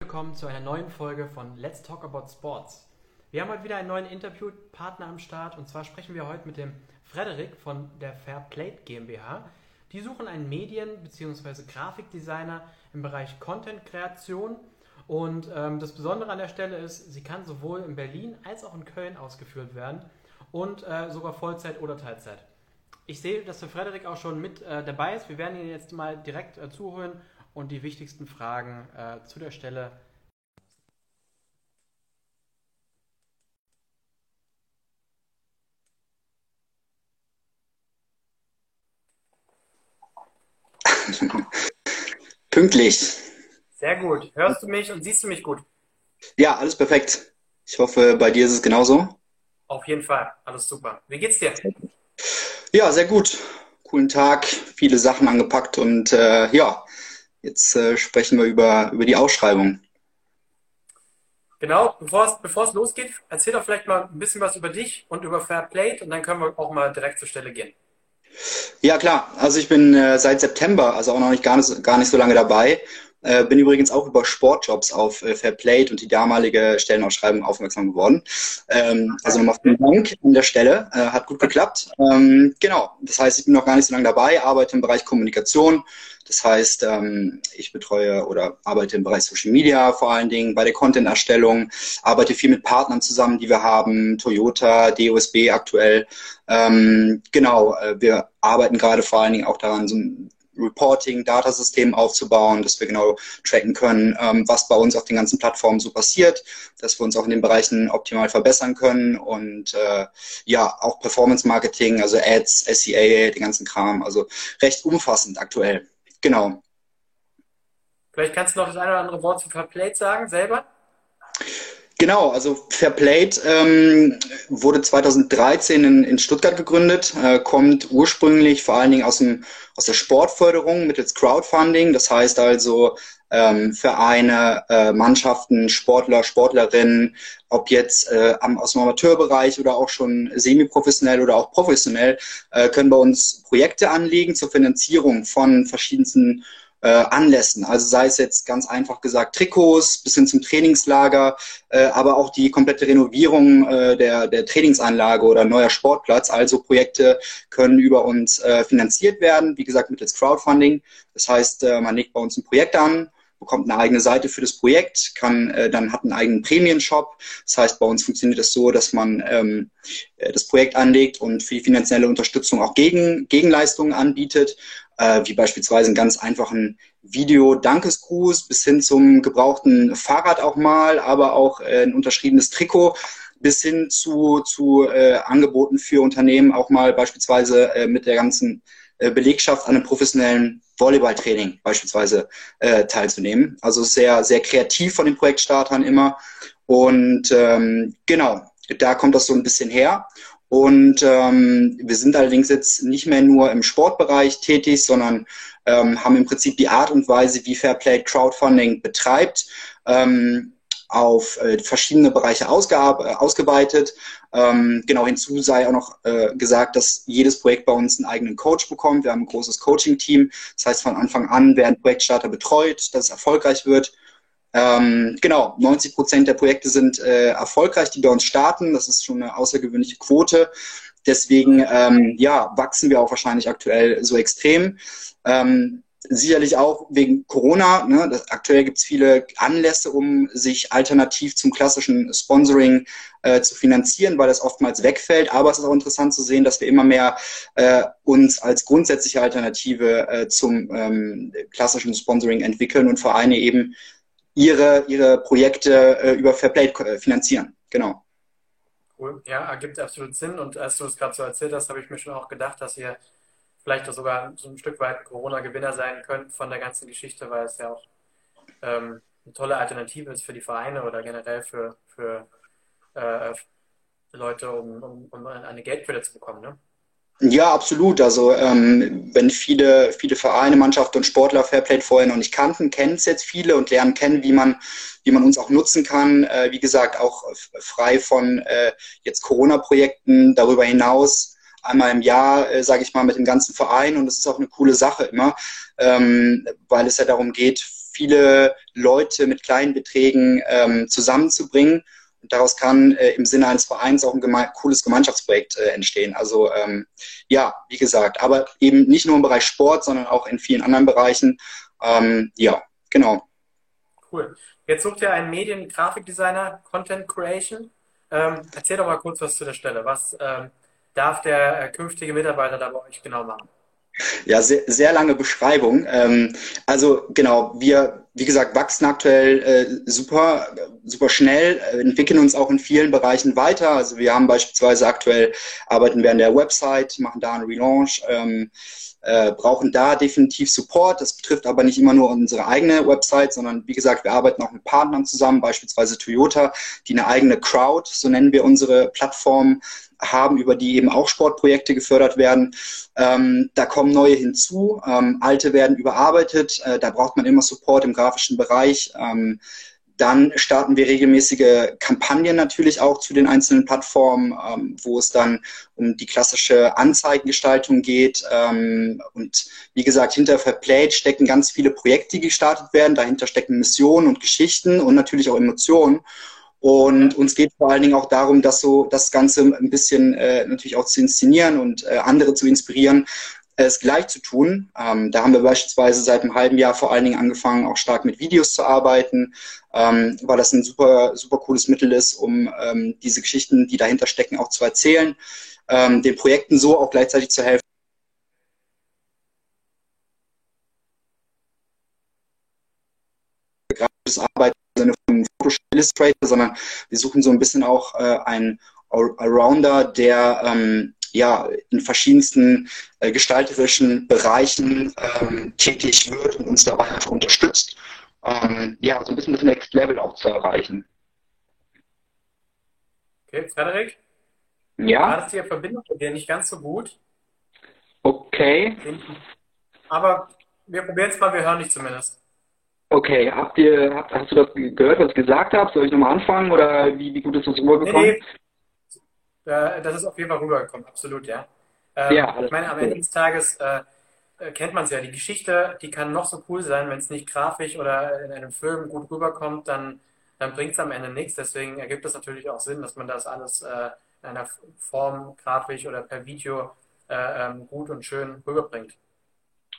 willkommen zu einer neuen Folge von Let's Talk About Sports. Wir haben heute wieder einen neuen Interviewpartner am Start und zwar sprechen wir heute mit dem Frederik von der Fairplate GmbH. Die suchen einen Medien- bzw. Grafikdesigner im Bereich Content-Kreation und ähm, das Besondere an der Stelle ist, sie kann sowohl in Berlin als auch in Köln ausgeführt werden und äh, sogar Vollzeit oder Teilzeit. Ich sehe, dass der Frederik auch schon mit äh, dabei ist. Wir werden ihn jetzt mal direkt äh, zuholen und die wichtigsten Fragen äh, zu der Stelle. Pünktlich. Sehr gut. Hörst du mich und siehst du mich gut? Ja, alles perfekt. Ich hoffe, bei dir ist es genauso. Auf jeden Fall. Alles super. Wie geht's dir? Ja, sehr gut. Coolen Tag, viele Sachen angepackt und äh, ja, jetzt äh, sprechen wir über, über die Ausschreibung. Genau, bevor es, bevor es losgeht, erzähl doch vielleicht mal ein bisschen was über dich und über Fairplate und dann können wir auch mal direkt zur Stelle gehen. Ja, klar. Also ich bin äh, seit September, also auch noch nicht gar nicht, gar nicht so lange dabei äh, bin übrigens auch über Sportjobs auf äh, Fairplate und die damalige Stellenausschreibung aufmerksam geworden. Ähm, also nochmal vielen Dank an der Stelle. Äh, hat gut geklappt. Ähm, genau. Das heißt, ich bin noch gar nicht so lange dabei, arbeite im Bereich Kommunikation. Das heißt, ähm, ich betreue oder arbeite im Bereich Social Media vor allen Dingen, bei der Content-Erstellung, arbeite viel mit Partnern zusammen, die wir haben, Toyota, DOSB aktuell. Ähm, genau, äh, wir arbeiten gerade vor allen Dingen auch daran, so ein Reporting, Datasystem aufzubauen, dass wir genau tracken können, ähm, was bei uns auf den ganzen Plattformen so passiert, dass wir uns auch in den Bereichen optimal verbessern können und äh, ja, auch Performance Marketing, also Ads, SEA, den ganzen Kram, also recht umfassend aktuell. Genau. Vielleicht kannst du noch das eine oder andere Wort zu Fairplate sagen, selber? Genau, also Fairplate ähm, wurde 2013 in, in Stuttgart gegründet, äh, kommt ursprünglich vor allen Dingen aus, dem, aus der Sportförderung mittels Crowdfunding. Das heißt also ähm, Vereine, äh, Mannschaften, Sportler, Sportlerinnen, ob jetzt äh, aus dem Amateurbereich oder auch schon semi-professionell oder auch professionell, äh, können bei uns Projekte anlegen zur Finanzierung von verschiedensten äh, Anlässen. Also sei es jetzt ganz einfach gesagt Trikots bis hin zum Trainingslager, äh, aber auch die komplette Renovierung äh, der, der Trainingsanlage oder neuer Sportplatz. Also Projekte können über uns äh, finanziert werden, wie gesagt mittels Crowdfunding. Das heißt, äh, man legt bei uns ein Projekt an bekommt eine eigene Seite für das Projekt, kann äh, dann hat einen eigenen Prämienshop. Das heißt, bei uns funktioniert das so, dass man ähm, äh, das Projekt anlegt und für die finanzielle Unterstützung auch Gegen, Gegenleistungen anbietet äh, wie beispielsweise einen ganz einfachen Video-Dankesgruß bis hin zum gebrauchten Fahrrad auch mal, aber auch äh, ein unterschriebenes Trikot bis hin zu, zu äh, Angeboten für Unternehmen auch mal beispielsweise äh, mit der ganzen äh, Belegschaft an einem professionellen Volleyballtraining beispielsweise äh, teilzunehmen. Also sehr, sehr kreativ von den Projektstartern immer. Und ähm, genau, da kommt das so ein bisschen her. Und ähm, wir sind allerdings jetzt nicht mehr nur im Sportbereich tätig, sondern ähm, haben im Prinzip die Art und Weise, wie Fairplay Crowdfunding betreibt, ähm, auf äh, verschiedene Bereiche ausgeweitet. Ähm, genau hinzu sei auch noch äh, gesagt, dass jedes Projekt bei uns einen eigenen Coach bekommt. Wir haben ein großes Coaching-Team. Das heißt, von Anfang an werden Projektstarter betreut, dass es erfolgreich wird. Ähm, genau, 90 Prozent der Projekte sind äh, erfolgreich, die bei uns starten. Das ist schon eine außergewöhnliche Quote. Deswegen ähm, ja, wachsen wir auch wahrscheinlich aktuell so extrem. Ähm, sicherlich auch wegen Corona. Ne? Das, aktuell gibt es viele Anlässe, um sich alternativ zum klassischen Sponsoring äh, zu finanzieren, weil das oftmals wegfällt. Aber es ist auch interessant zu sehen, dass wir immer mehr äh, uns als grundsätzliche Alternative äh, zum ähm, klassischen Sponsoring entwickeln und Vereine eben ihre, ihre Projekte äh, über Fairplay äh, finanzieren. Genau. Cool. Ja, ergibt absolut Sinn. Und als du es gerade so erzählt hast, habe ich mir schon auch gedacht, dass ihr vielleicht auch sogar so ein Stück weit Corona-Gewinner sein könnt von der ganzen Geschichte, weil es ja auch ähm, eine tolle Alternative ist für die Vereine oder generell für, für äh, Leute, um, um, um eine Geldquelle zu bekommen. Ne? Ja, absolut. Also ähm, wenn viele, viele Vereine, Mannschaften und Sportler Fairplay vorher noch nicht kannten, kennen es jetzt viele und lernen kennen, wie man, wie man uns auch nutzen kann. Äh, wie gesagt, auch frei von äh, jetzt Corona-Projekten darüber hinaus einmal im Jahr, äh, sage ich mal, mit dem ganzen Verein und das ist auch eine coole Sache immer, ähm, weil es ja darum geht, viele Leute mit kleinen Beträgen ähm, zusammenzubringen. Und daraus kann äh, im Sinne eines Vereins auch ein geme cooles Gemeinschaftsprojekt äh, entstehen. Also ähm, ja, wie gesagt, aber eben nicht nur im Bereich Sport, sondern auch in vielen anderen Bereichen. Ähm, ja, genau. Cool. Jetzt sucht ihr einen Medien-Grafikdesigner, Content Creation. Ähm, erzähl doch mal kurz was zu der Stelle. Was ähm, darf der äh, künftige Mitarbeiter da bei euch genau machen? Ja, sehr, sehr lange Beschreibung. Ähm, also genau, wir, wie gesagt, wachsen aktuell äh, super, super schnell, äh, entwickeln uns auch in vielen Bereichen weiter. Also wir haben beispielsweise aktuell, arbeiten wir an der Website, machen da einen Relaunch, ähm, äh, brauchen da definitiv Support. Das betrifft aber nicht immer nur unsere eigene Website, sondern wie gesagt, wir arbeiten auch mit Partnern zusammen, beispielsweise Toyota, die eine eigene Crowd, so nennen wir unsere Plattform, haben, über die eben auch Sportprojekte gefördert werden. Ähm, da kommen neue hinzu, ähm, alte werden überarbeitet, äh, da braucht man immer Support im grafischen Bereich. Ähm, dann starten wir regelmäßige Kampagnen natürlich auch zu den einzelnen Plattformen, ähm, wo es dann um die klassische Anzeigengestaltung geht. Ähm, und wie gesagt, hinter Fairplay stecken ganz viele Projekte, die gestartet werden. Dahinter stecken Missionen und Geschichten und natürlich auch Emotionen. Und uns geht vor allen Dingen auch darum, dass so das Ganze ein bisschen äh, natürlich auch zu inszenieren und äh, andere zu inspirieren, es gleich zu tun. Ähm, da haben wir beispielsweise seit einem halben Jahr vor allen Dingen angefangen, auch stark mit Videos zu arbeiten, ähm, weil das ein super, super cooles Mittel ist, um ähm, diese Geschichten, die dahinter stecken, auch zu erzählen, ähm, den Projekten so auch gleichzeitig zu helfen. Grafisches Arbeiten Sinne von Photoshop Illustrator, sondern wir suchen so ein bisschen auch äh, einen Allrounder, der ähm, ja in verschiedensten äh, gestalterischen Bereichen ähm, tätig wird und uns dabei einfach unterstützt, ähm, ja, so ein bisschen das Next Level auch zu erreichen. Okay, Frederik? Ja. War das die Verbindung mit dir nicht ganz so gut? Okay. Aber wir probieren es mal, wir hören dich zumindest. Okay, habt ihr, habt, hast du das gehört, was ich gesagt habe? Soll ich nochmal anfangen oder wie, wie gut ist das rübergekommen? Nee, nee. Das ist auf jeden Fall rübergekommen, absolut, ja. Ähm, ja ich meine, am Ende des Tages äh, äh kennt man es ja. Die Geschichte, die kann noch so cool sein, wenn es nicht grafisch oder in einem Film gut rüberkommt, dann, dann bringt es am Ende nichts. Deswegen ergibt es natürlich auch Sinn, dass man das alles äh, in einer Form, grafisch oder per Video äh, ähm, gut und schön rüberbringt.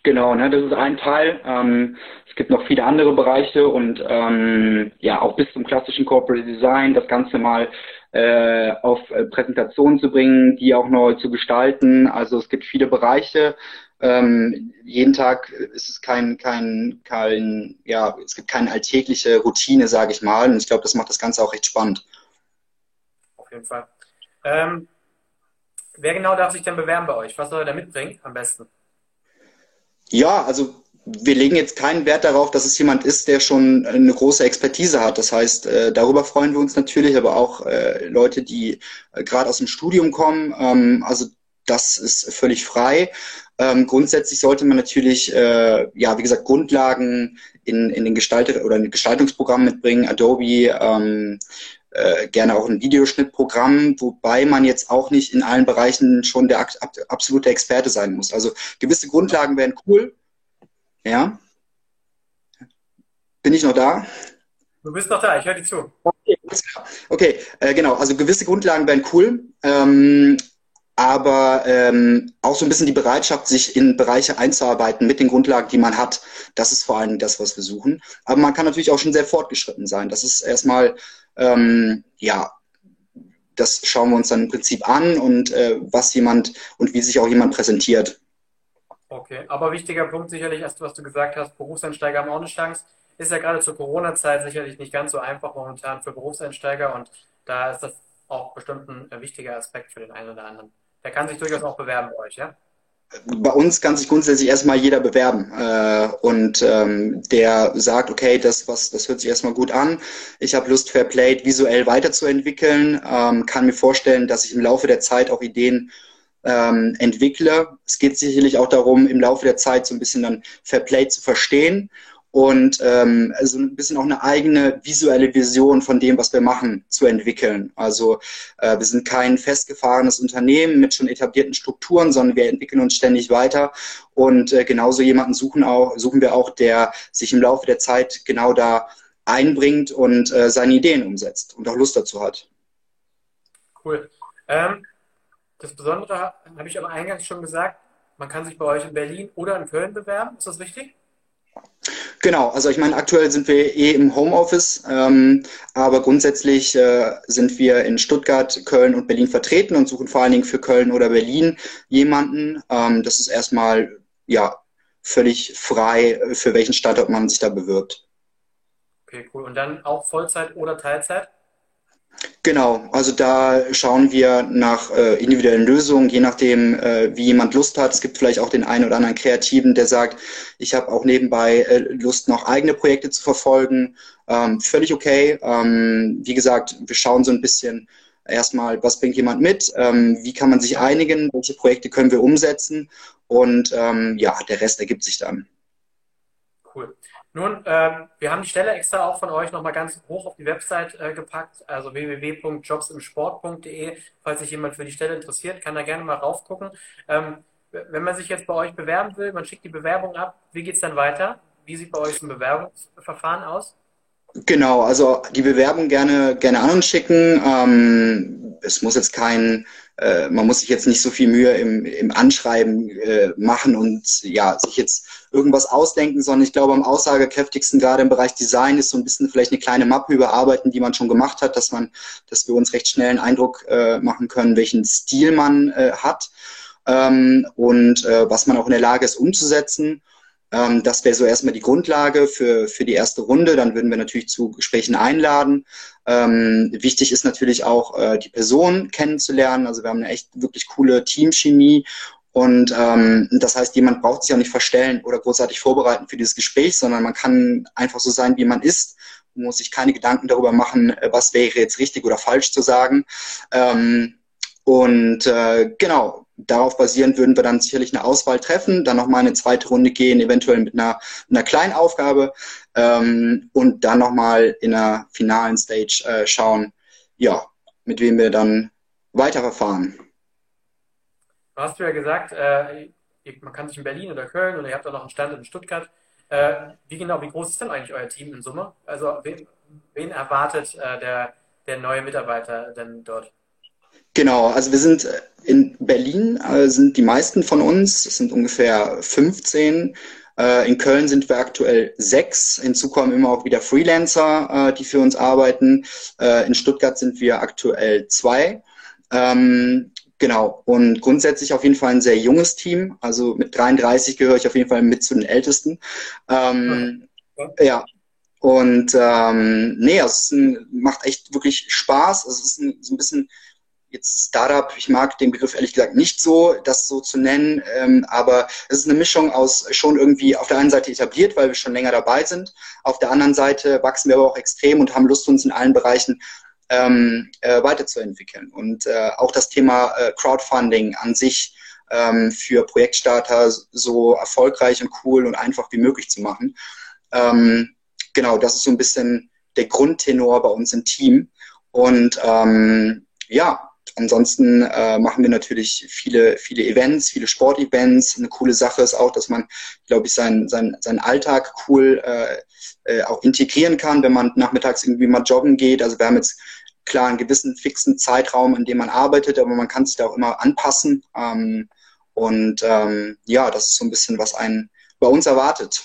Genau, ne, das ist ein Teil. Ähm, es gibt noch viele andere Bereiche und ähm, ja, auch bis zum klassischen Corporate Design, das Ganze mal äh, auf äh, Präsentationen zu bringen, die auch neu zu gestalten. Also es gibt viele Bereiche. Ähm, jeden Tag ist es kein, kein, kein, ja, es gibt keine alltägliche Routine, sage ich mal. Und ich glaube, das macht das Ganze auch recht spannend. Auf jeden Fall. Ähm, wer genau darf sich denn bewerben bei euch? Was soll er da mitbringen am besten? Ja, also wir legen jetzt keinen Wert darauf, dass es jemand ist, der schon eine große Expertise hat. Das heißt, äh, darüber freuen wir uns natürlich, aber auch äh, Leute, die äh, gerade aus dem Studium kommen. Ähm, also das ist völlig frei. Ähm, grundsätzlich sollte man natürlich, ja, wie gesagt, Grundlagen in, in den Gestalter oder ein Gestaltungsprogramm mitbringen, Adobe, ähm, äh, gerne auch ein Videoschnittprogramm, wobei man jetzt auch nicht in allen Bereichen schon der absolute Experte sein muss. Also gewisse Grundlagen wären cool. Ja. Bin ich noch da? Du bist noch da, ich höre dir zu. Okay, okay äh, genau. Also gewisse Grundlagen wären cool. Ähm, aber ähm, auch so ein bisschen die Bereitschaft, sich in Bereiche einzuarbeiten mit den Grundlagen, die man hat. Das ist vor allem das, was wir suchen. Aber man kann natürlich auch schon sehr fortgeschritten sein. Das ist erstmal ähm, ja, das schauen wir uns dann im Prinzip an und äh, was jemand und wie sich auch jemand präsentiert. Okay, aber wichtiger Punkt sicherlich, als was du gesagt hast, Berufseinsteiger haben auch eine Chance. Ist ja gerade zur Corona-Zeit sicherlich nicht ganz so einfach momentan für Berufseinsteiger und da ist das auch bestimmt ein wichtiger Aspekt für den einen oder anderen. Der kann sich durchaus auch bewerben bei euch, ja? bei uns kann sich grundsätzlich erstmal jeder bewerben äh, und ähm, der sagt, okay, das was das hört sich erstmal gut an. Ich habe Lust, Fairplay visuell weiterzuentwickeln, ähm, kann mir vorstellen, dass ich im Laufe der Zeit auch Ideen ähm, entwickle. Es geht sicherlich auch darum, im Laufe der Zeit so ein bisschen dann Fairplay zu verstehen und ähm, also ein bisschen auch eine eigene visuelle Vision von dem, was wir machen, zu entwickeln. Also äh, wir sind kein festgefahrenes Unternehmen mit schon etablierten Strukturen, sondern wir entwickeln uns ständig weiter und äh, genauso jemanden suchen auch suchen wir auch, der sich im Laufe der Zeit genau da einbringt und äh, seine Ideen umsetzt und auch Lust dazu hat. Cool. Ähm, das Besondere habe ich aber eingangs schon gesagt, man kann sich bei euch in Berlin oder in Köln bewerben. Ist das richtig? Genau, also ich meine, aktuell sind wir eh im Homeoffice, ähm, aber grundsätzlich äh, sind wir in Stuttgart, Köln und Berlin vertreten und suchen vor allen Dingen für Köln oder Berlin jemanden. Ähm, das ist erstmal ja völlig frei, für welchen Standort man sich da bewirbt. Okay, cool. Und dann auch Vollzeit oder Teilzeit? Genau, also da schauen wir nach äh, individuellen Lösungen, je nachdem, äh, wie jemand Lust hat. Es gibt vielleicht auch den einen oder anderen Kreativen, der sagt, ich habe auch nebenbei äh, Lust, noch eigene Projekte zu verfolgen. Ähm, völlig okay. Ähm, wie gesagt, wir schauen so ein bisschen erstmal, was bringt jemand mit, ähm, wie kann man sich einigen, welche Projekte können wir umsetzen und ähm, ja, der Rest ergibt sich dann. Cool. Nun, ähm, wir haben die Stelle extra auch von euch nochmal ganz hoch auf die Website äh, gepackt, also www.jobsimsport.de. Falls sich jemand für die Stelle interessiert, kann da gerne mal raufgucken. Ähm, wenn man sich jetzt bei euch bewerben will, man schickt die Bewerbung ab, wie geht es dann weiter? Wie sieht bei euch ein Bewerbungsverfahren aus? Genau, also die Bewerbung gerne, gerne an uns schicken. Ähm, es muss jetzt kein äh, man muss sich jetzt nicht so viel Mühe im, im Anschreiben äh, machen und ja, sich jetzt irgendwas ausdenken, sondern ich glaube, am aussagekräftigsten gerade im Bereich Design ist so ein bisschen vielleicht eine kleine Mappe überarbeiten, die man schon gemacht hat, dass man, dass wir uns recht schnell einen Eindruck äh, machen können, welchen Stil man äh, hat ähm, und äh, was man auch in der Lage ist umzusetzen. Ähm, das wäre so erstmal die Grundlage für, für die erste Runde. Dann würden wir natürlich zu Gesprächen einladen. Ähm, wichtig ist natürlich auch, äh, die Person kennenzulernen. Also wir haben eine echt wirklich coole Teamchemie. Und ähm, das heißt, jemand braucht sich auch nicht verstellen oder großartig vorbereiten für dieses Gespräch, sondern man kann einfach so sein, wie man ist. Muss sich keine Gedanken darüber machen, was wäre jetzt richtig oder falsch zu sagen. Ähm, und äh, genau, darauf basierend würden wir dann sicherlich eine Auswahl treffen, dann nochmal eine zweite Runde gehen, eventuell mit einer, einer kleinen Aufgabe ähm, und dann nochmal in einer finalen Stage äh, schauen, ja, mit wem wir dann weiterverfahren. Hast du ja gesagt, äh, man kann sich in Berlin oder Köln oder ihr habt auch noch einen Stand in Stuttgart. Äh, wie genau, wie groß ist denn eigentlich euer Team in Summe? Also wen, wen erwartet äh, der, der neue Mitarbeiter denn dort? Genau, also wir sind äh, in Berlin, äh, sind die meisten von uns, es sind ungefähr 15. Äh, in Köln sind wir aktuell sechs. Hinzu kommen immer auch wieder Freelancer, äh, die für uns arbeiten. In Stuttgart sind wir aktuell zwei. Ähm, genau, und grundsätzlich auf jeden Fall ein sehr junges Team. Also mit 33 gehöre ich auf jeden Fall mit zu den Ältesten. Ähm, okay. Ja, und ähm, nee, es ein, macht echt wirklich Spaß. Es ist ein, so ein bisschen jetzt Startup, ich mag den Begriff ehrlich gesagt nicht so, das so zu nennen, ähm, aber es ist eine Mischung aus schon irgendwie auf der einen Seite etabliert, weil wir schon länger dabei sind, auf der anderen Seite wachsen wir aber auch extrem und haben Lust, uns in allen Bereichen ähm, äh, weiterzuentwickeln. Und äh, auch das Thema äh, Crowdfunding an sich ähm, für Projektstarter so erfolgreich und cool und einfach wie möglich zu machen. Ähm, genau, das ist so ein bisschen der Grundtenor bei uns im Team. Und ähm, ja, Ansonsten äh, machen wir natürlich viele, viele Events, viele Sportevents. Eine coole Sache ist auch, dass man, glaube ich, seinen, seinen, seinen Alltag cool äh, äh, auch integrieren kann, wenn man nachmittags irgendwie mal joggen geht. Also wir haben jetzt klar einen gewissen fixen Zeitraum, in dem man arbeitet, aber man kann sich da auch immer anpassen. Ähm, und ähm, ja, das ist so ein bisschen, was einen bei uns erwartet.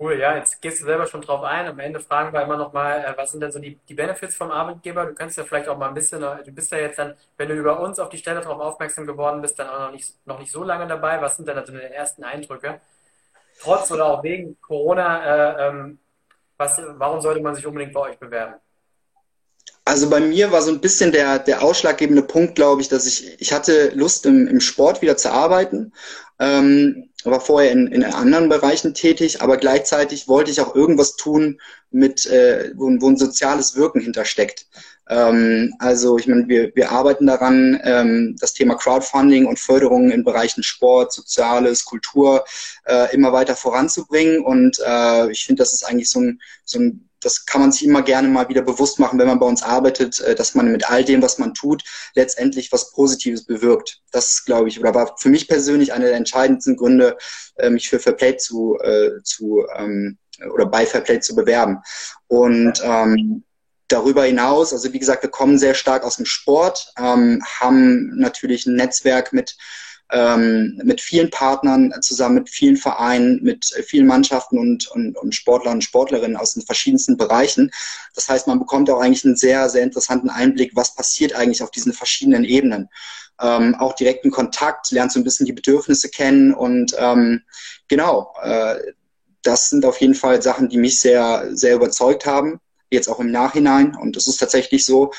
Cool, ja, jetzt gehst du selber schon drauf ein. Am Ende fragen wir immer noch mal, äh, was sind denn so die, die Benefits vom Arbeitgeber? Du kannst ja vielleicht auch mal ein bisschen, du bist ja jetzt dann, wenn du über uns auf die Stelle darauf aufmerksam geworden bist, dann auch noch nicht, noch nicht so lange dabei. Was sind denn also deine ersten Eindrücke? Trotz oder auch wegen Corona, äh, ähm, was, warum sollte man sich unbedingt bei euch bewerben? Also bei mir war so ein bisschen der, der ausschlaggebende Punkt, glaube ich, dass ich, ich hatte Lust im, im Sport wieder zu arbeiten, ähm, war vorher in, in anderen Bereichen tätig, aber gleichzeitig wollte ich auch irgendwas tun, mit, äh, wo, wo ein soziales Wirken hintersteckt. Ähm, also ich meine, wir, wir arbeiten daran, ähm, das Thema Crowdfunding und Förderung in Bereichen Sport, Soziales, Kultur äh, immer weiter voranzubringen. Und äh, ich finde, das ist eigentlich so ein, so ein das kann man sich immer gerne mal wieder bewusst machen, wenn man bei uns arbeitet, äh, dass man mit all dem, was man tut, letztendlich was Positives bewirkt. Das glaube ich, oder war für mich persönlich einer der entscheidendsten Gründe, äh, mich für Fairplay zu, äh, zu ähm, oder bei Fairplay zu bewerben. Und ähm, darüber hinaus, also wie gesagt, wir kommen sehr stark aus dem Sport, ähm, haben natürlich ein Netzwerk mit ähm, mit vielen Partnern zusammen, mit vielen Vereinen, mit vielen Mannschaften und, und, und Sportlern und Sportlerinnen aus den verschiedensten Bereichen. Das heißt, man bekommt auch eigentlich einen sehr, sehr interessanten Einblick, was passiert eigentlich auf diesen verschiedenen Ebenen. Ähm, auch direkten Kontakt, lernt so ein bisschen die Bedürfnisse kennen und ähm, genau, äh, das sind auf jeden Fall Sachen, die mich sehr, sehr überzeugt haben, jetzt auch im Nachhinein. Und das ist tatsächlich so.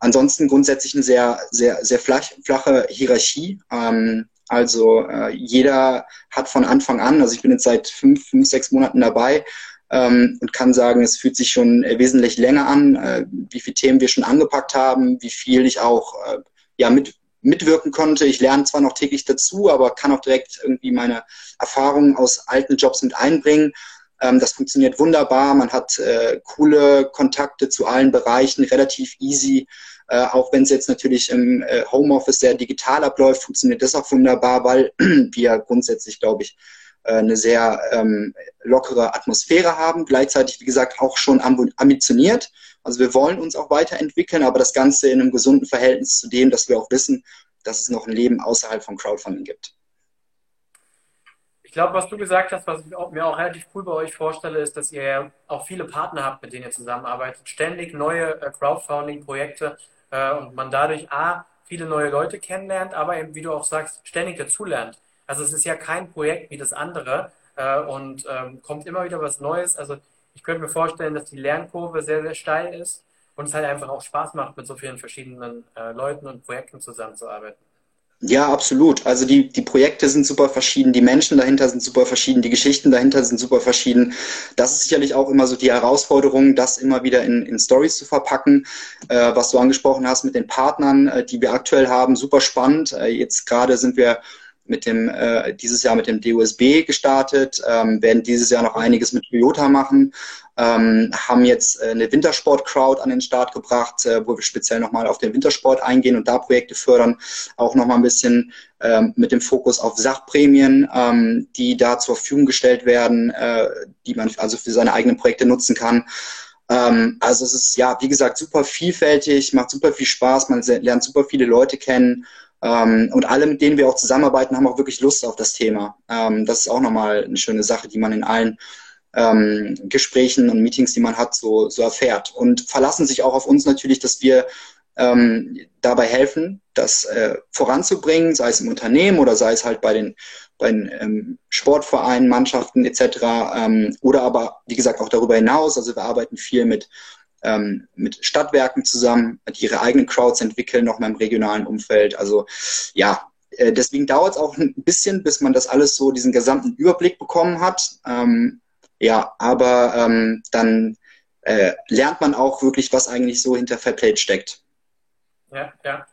Ansonsten grundsätzlich eine sehr, sehr, sehr flach, flache Hierarchie. Ähm, also äh, jeder hat von Anfang an, also ich bin jetzt seit fünf, fünf, sechs Monaten dabei ähm, und kann sagen, es fühlt sich schon äh, wesentlich länger an, äh, wie viele Themen wir schon angepackt haben, wie viel ich auch äh, ja mit mitwirken konnte. Ich lerne zwar noch täglich dazu, aber kann auch direkt irgendwie meine Erfahrungen aus alten Jobs mit einbringen. Ähm, das funktioniert wunderbar. Man hat äh, coole Kontakte zu allen Bereichen, relativ easy. Äh, auch wenn es jetzt natürlich im äh, Homeoffice sehr digital abläuft, funktioniert das auch wunderbar, weil wir grundsätzlich, glaube ich, äh, eine sehr ähm, lockere Atmosphäre haben. Gleichzeitig, wie gesagt, auch schon ambitioniert. Also wir wollen uns auch weiterentwickeln, aber das Ganze in einem gesunden Verhältnis zu dem, dass wir auch wissen, dass es noch ein Leben außerhalb von Crowdfunding gibt. Ich glaube, was du gesagt hast, was ich mir auch relativ cool bei euch vorstelle, ist, dass ihr auch viele Partner habt, mit denen ihr zusammenarbeitet. Ständig neue Crowdfunding-Projekte äh, und man dadurch A, viele neue Leute kennenlernt, aber eben, wie du auch sagst, ständig dazulernt. Also es ist ja kein Projekt wie das andere äh, und ähm, kommt immer wieder was Neues. Also ich könnte mir vorstellen, dass die Lernkurve sehr, sehr steil ist und es halt einfach auch Spaß macht, mit so vielen verschiedenen äh, Leuten und Projekten zusammenzuarbeiten. Ja, absolut. Also die, die Projekte sind super verschieden, die Menschen dahinter sind super verschieden, die Geschichten dahinter sind super verschieden. Das ist sicherlich auch immer so die Herausforderung, das immer wieder in, in Stories zu verpacken. Äh, was du angesprochen hast mit den Partnern, äh, die wir aktuell haben, super spannend. Äh, jetzt gerade sind wir mit dem äh, dieses Jahr mit dem DUSB gestartet, ähm, werden dieses Jahr noch einiges mit Toyota machen ähm, haben jetzt äh, eine Wintersport-Crowd an den Start gebracht, äh, wo wir speziell nochmal auf den Wintersport eingehen und da Projekte fördern. Auch nochmal ein bisschen ähm, mit dem Fokus auf Sachprämien, ähm, die da zur Verfügung gestellt werden, äh, die man also für seine eigenen Projekte nutzen kann. Ähm, also es ist ja, wie gesagt, super vielfältig, macht super viel Spaß, man lernt super viele Leute kennen. Ähm, und alle, mit denen wir auch zusammenarbeiten, haben auch wirklich Lust auf das Thema. Ähm, das ist auch nochmal eine schöne Sache, die man in allen ähm, Gesprächen und Meetings, die man hat, so, so erfährt. Und verlassen sich auch auf uns natürlich, dass wir ähm, dabei helfen, das äh, voranzubringen, sei es im Unternehmen oder sei es halt bei den, bei den ähm, Sportvereinen, Mannschaften etc. Ähm, oder aber, wie gesagt, auch darüber hinaus. Also wir arbeiten viel mit, ähm, mit Stadtwerken zusammen, die ihre eigenen Crowds entwickeln, noch mal im regionalen Umfeld. Also ja, äh, deswegen dauert es auch ein bisschen, bis man das alles so, diesen gesamten Überblick bekommen hat. Ähm, ja, aber ähm, dann äh, lernt man auch wirklich, was eigentlich so hinter Fairplay steckt. Ja, ja.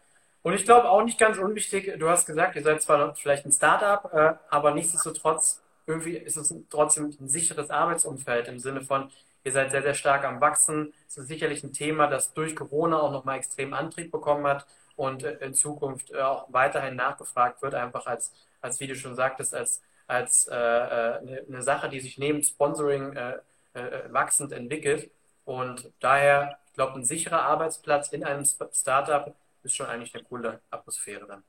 Und ich glaube auch nicht ganz unwichtig, du hast gesagt, ihr seid zwar vielleicht ein Startup, äh, aber nichtsdestotrotz, irgendwie ist es trotzdem ein sicheres Arbeitsumfeld im Sinne von, ihr seid sehr, sehr stark am Wachsen. Es ist sicherlich ein Thema, das durch Corona auch nochmal extrem Antrieb bekommen hat und äh, in Zukunft äh, auch weiterhin nachgefragt wird, einfach als, als wie du schon sagtest, als als äh, äh eine Sache, die sich neben Sponsoring äh, äh, wachsend entwickelt. Und daher, ich glaube, ein sicherer Arbeitsplatz in einem Startup ist schon eigentlich eine coole Atmosphäre dann.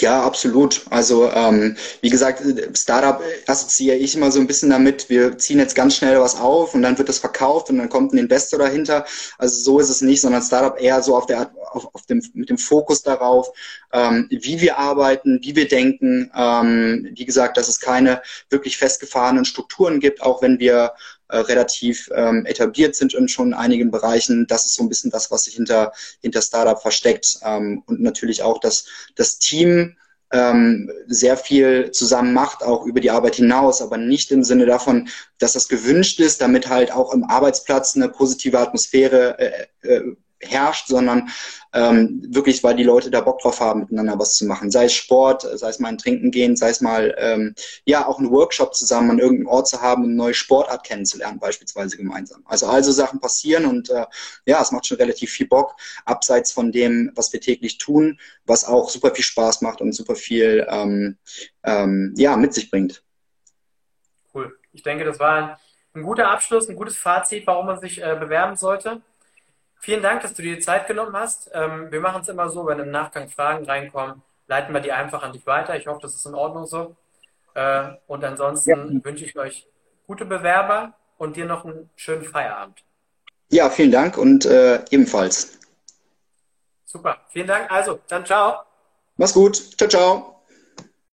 Ja, absolut. Also ähm, wie gesagt, Startup assoziiere ich immer so ein bisschen damit, wir ziehen jetzt ganz schnell was auf und dann wird das verkauft und dann kommt ein Investor dahinter. Also so ist es nicht, sondern Startup eher so auf der auf, auf dem, mit dem Fokus darauf, ähm, wie wir arbeiten, wie wir denken. Ähm, wie gesagt, dass es keine wirklich festgefahrenen Strukturen gibt, auch wenn wir äh, relativ ähm, etabliert sind in schon einigen Bereichen. Das ist so ein bisschen das, was sich hinter, hinter Startup versteckt. Ähm, und natürlich auch, dass das Team ähm, sehr viel zusammen macht, auch über die Arbeit hinaus, aber nicht im Sinne davon, dass das gewünscht ist, damit halt auch im Arbeitsplatz eine positive Atmosphäre äh, äh, herrscht, sondern ähm, wirklich, weil die Leute da Bock drauf haben, miteinander was zu machen. Sei es Sport, sei es mal ein Trinken gehen, sei es mal ähm, ja auch einen Workshop zusammen an irgendeinem Ort zu haben, eine neue Sportart kennenzulernen, beispielsweise gemeinsam. Also also Sachen passieren und äh, ja, es macht schon relativ viel Bock, abseits von dem, was wir täglich tun, was auch super viel Spaß macht und super viel ähm, ähm, ja, mit sich bringt. Cool. Ich denke, das war ein, ein guter Abschluss, ein gutes Fazit, warum man sich äh, bewerben sollte. Vielen Dank, dass du dir die Zeit genommen hast. Ähm, wir machen es immer so, wenn im Nachgang Fragen reinkommen, leiten wir die einfach an dich weiter. Ich hoffe, das ist in Ordnung so. Äh, und ansonsten ja. wünsche ich euch gute Bewerber und dir noch einen schönen Feierabend. Ja, vielen Dank und äh, ebenfalls. Super, vielen Dank. Also, dann ciao. Mach's gut. Ciao, ciao.